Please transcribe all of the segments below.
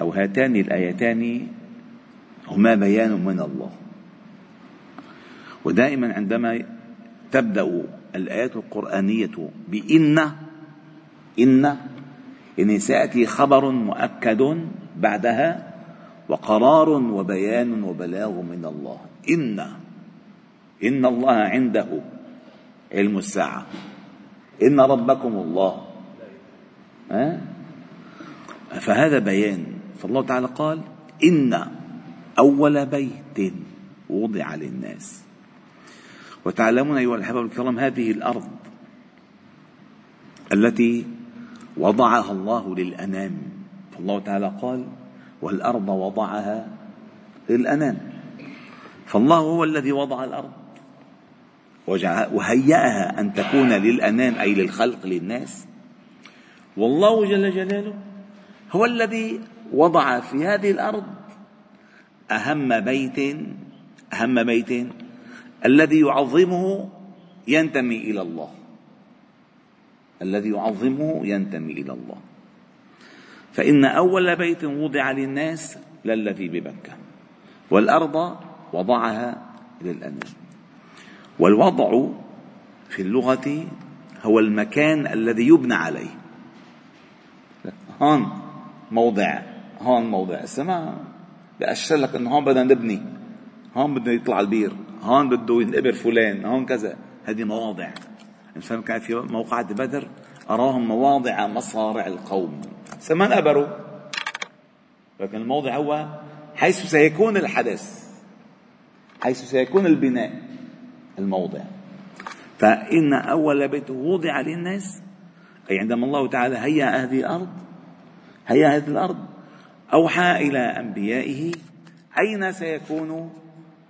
أو هاتان الآيتان هما بيان من الله. ودائما عندما تبدأ الآيات القرآنية بإن إن إن سيأتي خبر مؤكد بعدها وقرار وبيان وبلاغ من الله. إن إن الله عنده علم الساعة. إن ربكم الله؟ فهذا بيان. فالله تعالى قال إن أول بيت وضع للناس. وتعلمون أيها الأحباب الكرام هذه الأرض التي وضعها الله للأنام. فالله تعالى قال والأرض وضعها للأنام. فالله هو الذي وضع الأرض وهيأها أن تكون للأنام أي للخلق للناس. والله جل جلاله هو الذي وضع في هذه الأرض أهم بيت أهم بيت الذي يعظمه ينتمي إلى الله. الذي يعظمه ينتمي إلى الله. فإن أول بيت وضع للناس للذي ببكة والأرض وضعها للأنام والوضع في اللغة هو المكان الذي يبنى عليه. هون موضع هون موضع السماء بأشر لك إنه هون بدنا نبني. هون بده يطلع البير. هون بده ينقبر فلان. هون كذا. هذه مواضع. الإنسان كان في موقعة بدر أراهم مواضع مصارع القوم. ما انقبروا. لكن الموضع هو حيث سيكون الحدث. حيث سيكون البناء. الموضع فإن أول بيت وضع للناس أي عندما الله تعالى هيأ هذه الأرض هيأ هذه الأرض. أوحى إلى أنبيائه أين سيكون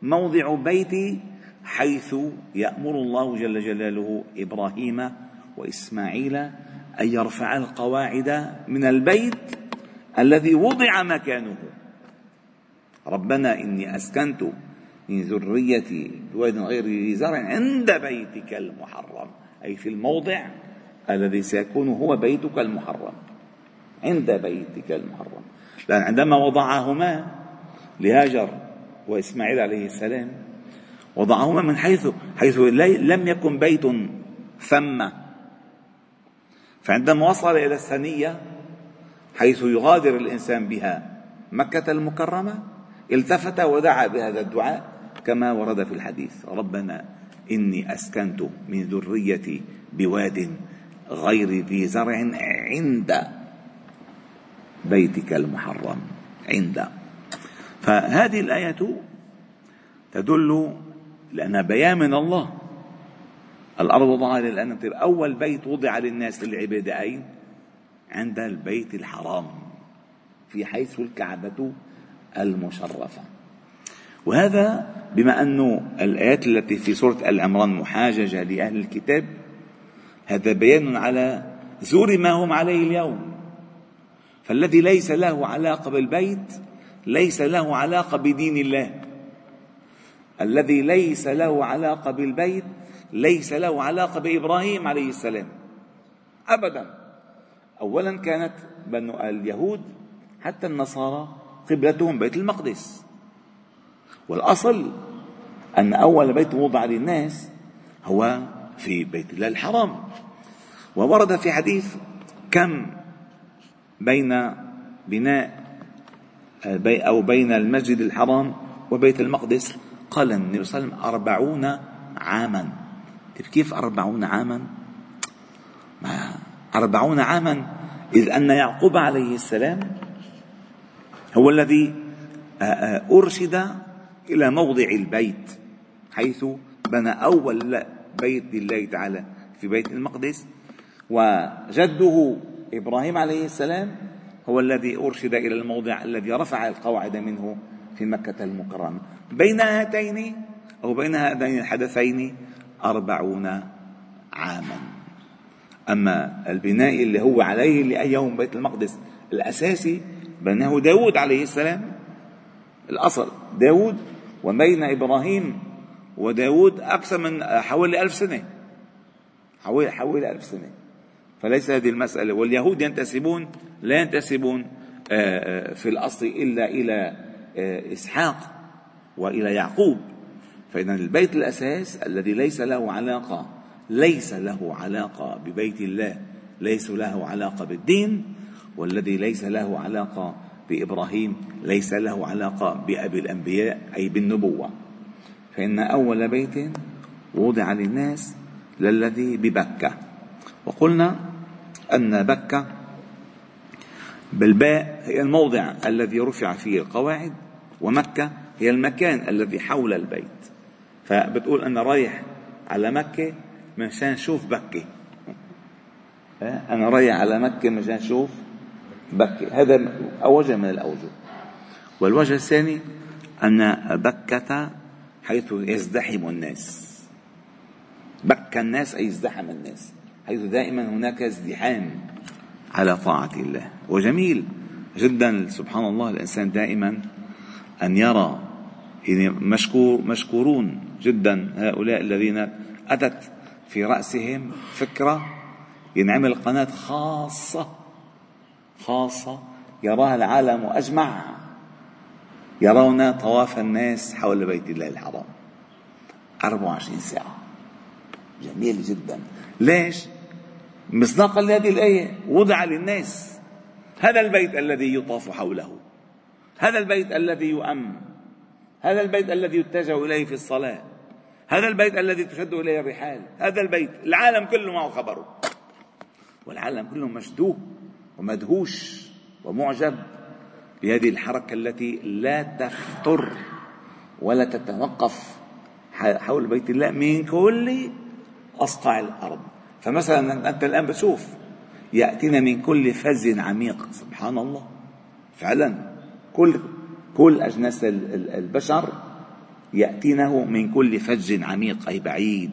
موضع بيتي حيث يأمر الله جل جلاله إبراهيم وإسماعيل أن يرفع القواعد من البيت الذي وضع مكانه؟ ربنا إني أسكنت من ذريتي بواد غير ذي زرع عند بيتك المحرم أي في الموضع الذي سيكون هو بيتك المحرم عند بيتك المحرم. لأن عندما وضعهما لهاجر وإسماعيل عليه السلام وضعهما من حيث حيث لم يكن بيت ثم. فعندما وصل إلى الثنية حيث يغادر الإنسان بها مكة المكرمة التفت ودعا بهذا الدعاء كما ورد في الحديث ربنا إني أسكنت من ذريتي بواد غير ذي زرع عند بيتك المحرم عند. فهذه الآية تدل لأنها بيان من الله. الأرض وضعها للأنام أول بيت وضع للناس للعبادة أين؟ عند البيت الحرام في حيث الكعبة المشرفة. وهذا بما أن الآيات التي في سورة العمران محاججة لأهل الكتاب هذا بيان على زور ما هم عليه اليوم. فالذي ليس له علاقة بالبيت ليس له علاقة بدين الله. الذي ليس له علاقة بالبيت ليس له علاقة بإبراهيم عليه السلام. أبدا. أولا كانت بنو اليهود حتى النصارى قبلتهم بيت المقدس. والأصل أن أول بيت وضع للناس هو في بيت الله الحرام. وورد في حديث كم بين بناء أو بين المسجد الحرام وبيت المقدس. قال النبي صلى الله عليه وسلم أربعون عاما. طيب كيف أربعون عاما؟ ما أربعون عاما إذ أن يعقوب عليه السلام هو الذي أرشد إلى موضع البيت حيث بنى أول بيت لله تعالى في بيت المقدس وجده إبراهيم عليه السلام هو الذي أرشد إلى الموضع الذي رفع القواعد منه في مكة المكرمة. بين هاتين أو بين هذين الحدثين أربعون عاما. أما البناء اللي هو عليه لأي يوم بيت المقدس الأساسي بناه داود عليه السلام الأصل. داود وبين إبراهيم وداود أكثر من حوالي ألف سنة. حوالي حوالي ألف سنة. فليس هذه المسألة. واليهود ينتسبون لا ينتسبون آه، آه، في الأصل إلا إلى آه، إسحاق وإلى يعقوب. فإذا البيت الأساس الذي ليس له علاقة ليس له علاقة ببيت الله ليس له علاقة بالدين والذي ليس له علاقة بإبراهيم ليس له علاقة بأبي الأنبياء أي بالنبوة. فإن أول بيت وضع للناس للذي ببكة. وقلنا أن بكة بالباء هي الموضع الذي رفع فيه القواعد ومكة هي المكان الذي حول البيت. فبتقول أنا رايح على مكة مشان شوف بكة. أنا رايح على مكة مشان شوف بكة. هذا وجه من الأوجه. والوجه الثاني أن بكة حيث يزدحم الناس. بكى الناس أي ازدحم الناس. حيث دائما هناك ازدحام على طاعة الله. وجميل جدا سبحان الله الإنسان دائما أن يرى يعني مشكور مشكورون جدا هؤلاء الذين أتت في رأسهم فكرة ينعمل قناة خاصة خاصة يراها العالم أجمع يرون طواف الناس حول بيت الله الحرام. 24 ساعة. جميل جدا. ليش؟ مصداقا لهذه الآية وضع للناس هذا البيت الذي يطاف حوله هذا البيت الذي يؤم هذا البيت الذي يتجه إليه في الصلاة هذا البيت الذي تشد إليه الرحال هذا البيت العالم كله معه خبره والعالم كله مشدوه ومدهوش ومعجب بهذه الحركة التي لا تفتر ولا تتوقف حول بيت الله من كل أصقاع الأرض. فمثلا أنت الآن بتشوف يأتينا من كل فز عميق سبحان الله فعلا كل كل أجناس البشر يأتينه من كل فج عميق أي بعيد.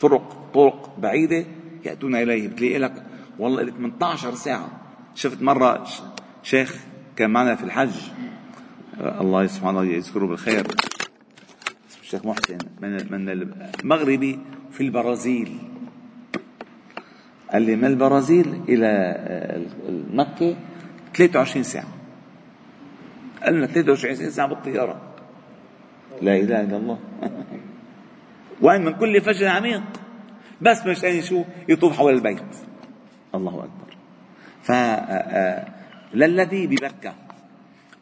طرق طرق بعيدة يأتون إليه. بتلاقي لك والله لك 18 ساعة. شفت مرة شيخ كان معنا في الحج. الله سبحانه يذكره بالخير. الشيخ محسن من من المغربي في البرازيل. قال لي من البرازيل إلى مكة 23 ساعة. قال لنا 23 ساعة بالطيارة. لا إله إلا الله. وين من كل فجر عميق بس مشان شو يطوف حول البيت. الله أكبر. ف للذي ببكة.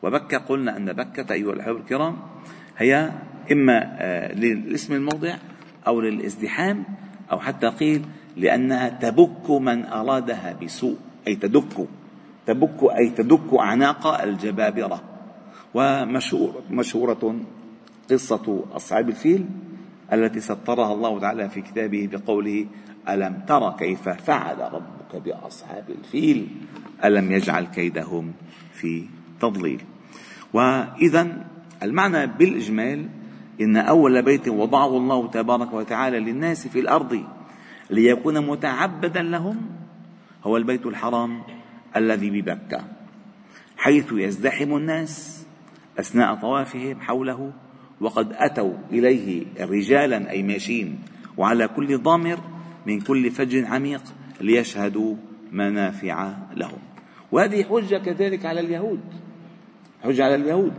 وبكة قلنا أن بكة أيها الأحبة الكرام هي إما للاسم الموضع أو للازدحام أو حتى قيل لأنها تبك من أرادها بسوء أي تدك تبك أي تدك أعناق الجبابرة. ومشهور مشهورة قصة أصحاب الفيل التي سطرها الله تعالى في كتابه بقوله ألم تر كيف فعل ربك بأصحاب الفيل؟ ألم يجعل كيدهم في تضليل؟ وإذا المعنى بالإجمال إن أول بيت وضعه الله تبارك وتعالى للناس في الأرض ليكون متعبدا لهم هو البيت الحرام الذي ببكة حيث يزدحم الناس أثناء طوافهم حوله وقد أتوا إليه رجالا أي ماشين وعلى كل ضامر من كل فج عميق ليشهدوا منافع لهم. وهذه حجة كذلك على اليهود حجة على اليهود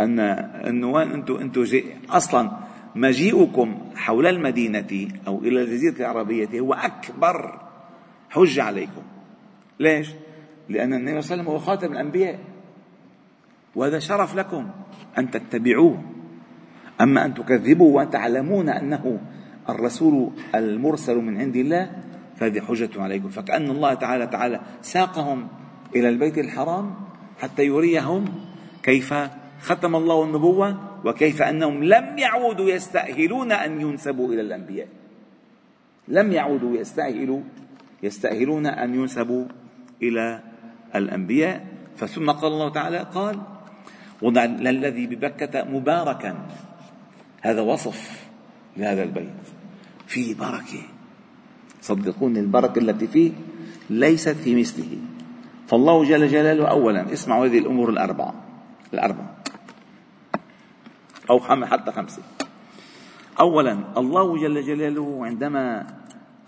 أن أنه أنتم أنتم أصلا مجيئكم حول المدينة أو إلى الجزيرة العربية هو أكبر حجة عليكم. ليش؟ لأن النبي صلى الله عليه وسلم هو خاتم الأنبياء. وهذا شرف لكم أن تتبعوه. أما أن تكذبوا وتعلمون أنه الرسول المرسل من عند الله فهذه حجة عليكم. فكأن الله تعالى تعالى ساقهم إلى البيت الحرام حتى يريهم كيف ختم الله النبوة وكيف أنهم لم يعودوا يستأهلون أن ينسبوا إلى الأنبياء. لم يعودوا يستأهلوا يستأهلون أن ينسبوا إلى الأنبياء. فثم قال الله تعالى قال وضع الذي ببكة مباركا. هذا وصف لهذا البيت. فيه بركة. صدقوني البركة التي فيه ليست في مثله. فالله جل جلاله أولا اسمعوا هذه الأمور الأربعة. الأربعة. أو حتى خمسة. أولا الله جل جلاله عندما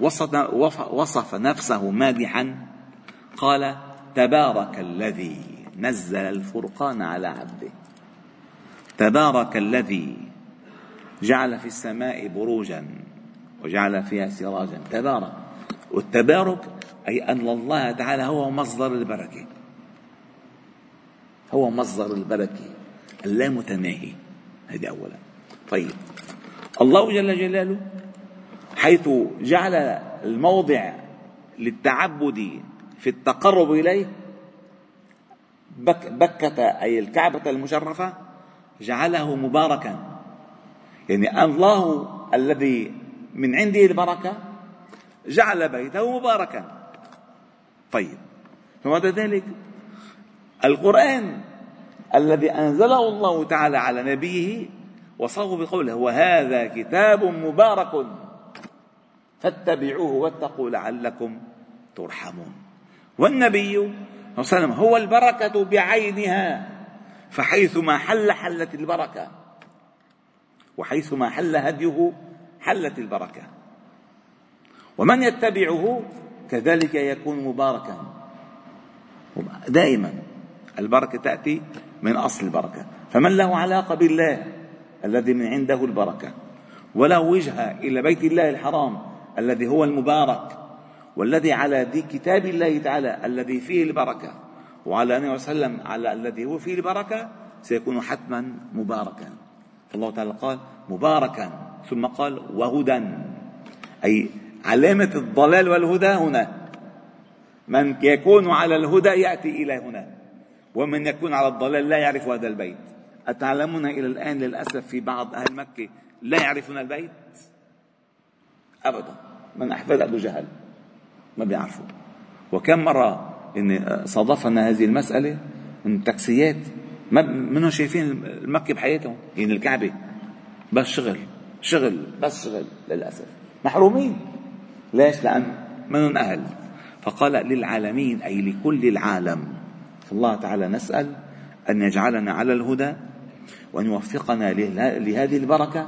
وصف, وصف نفسه مادحا قال تبارك الذي نزل الفرقان على عبده. تبارك الذي جعل في السماء بروجا وجعل فيها سراجا. تبارك. والتبارك أي أن الله تعالى هو مصدر البركة. هو مصدر البركة. اللامتناهي. هذه أولا. طيب. الله جل جلاله حيث جعل الموضع للتعبد في التقرب إليه بك بكة أي الكعبة المشرفة جعله مباركا. يعني الله الذي من عنده البركة جعل بيته مباركا. طيب. وبعد ذلك؟ القرآن الذي أنزله الله تعالى على نبيه وصفه بقوله وهذا كتاب مبارك فاتبعوه واتقوا لعلكم ترحمون. والنبي صلى الله عليه وسلم هو البركة بعينها فحيثما حل حلت البركة وحيثما حل هديه حلت البركة. ومن يتبعه كذلك يكون مباركا دائما البركة تأتي من أصل البركة. فمن له علاقة بالله الذي من عنده البركة وله وجهة إلى بيت الله الحرام الذي هو المبارك والذي على دي كتاب الله تعالى الذي فيه البركة وعلى النبي وسلم على الذي هو فيه البركة سيكون حتما مباركا. الله تعالى قال مباركا ثم قال وهدى. أي علامة الضلال والهدى هنا. من يكون على الهدى يأتي إلى هنا. ومن يكون على الضلال لا يعرف هذا البيت. أتعلمون إلى الآن للأسف في بعض أهل مكة لا يعرفون البيت؟ أبدا. من أحفاد أبو جهل ما بيعرفوا وكم مرة إن صادفنا هذه المسألة من تاكسيات منهم شايفين المكة بحياتهم. يعني الكعبة. بس شغل. شغل. بس شغل للأسف. محرومين. ليش؟ لأن منهم أهل. فقال للعالمين أي لكل العالم فالله تعالى نسأل أن يجعلنا على الهدى وأن يوفقنا لهذه البركة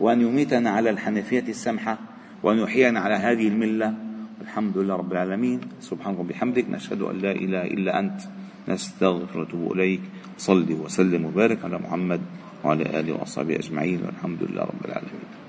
وأن يميتنا على الحنفية السمحة وأن يحيينا على هذه الملة. الحمد لله رب العالمين. سبحانك وبحمدك نشهد أن لا إله إلا أنت. نستغفر ونتوب إليك. صلي وسلم وبارك على محمد وعلى آله وأصحابه أجمعين. والحمد لله رب العالمين.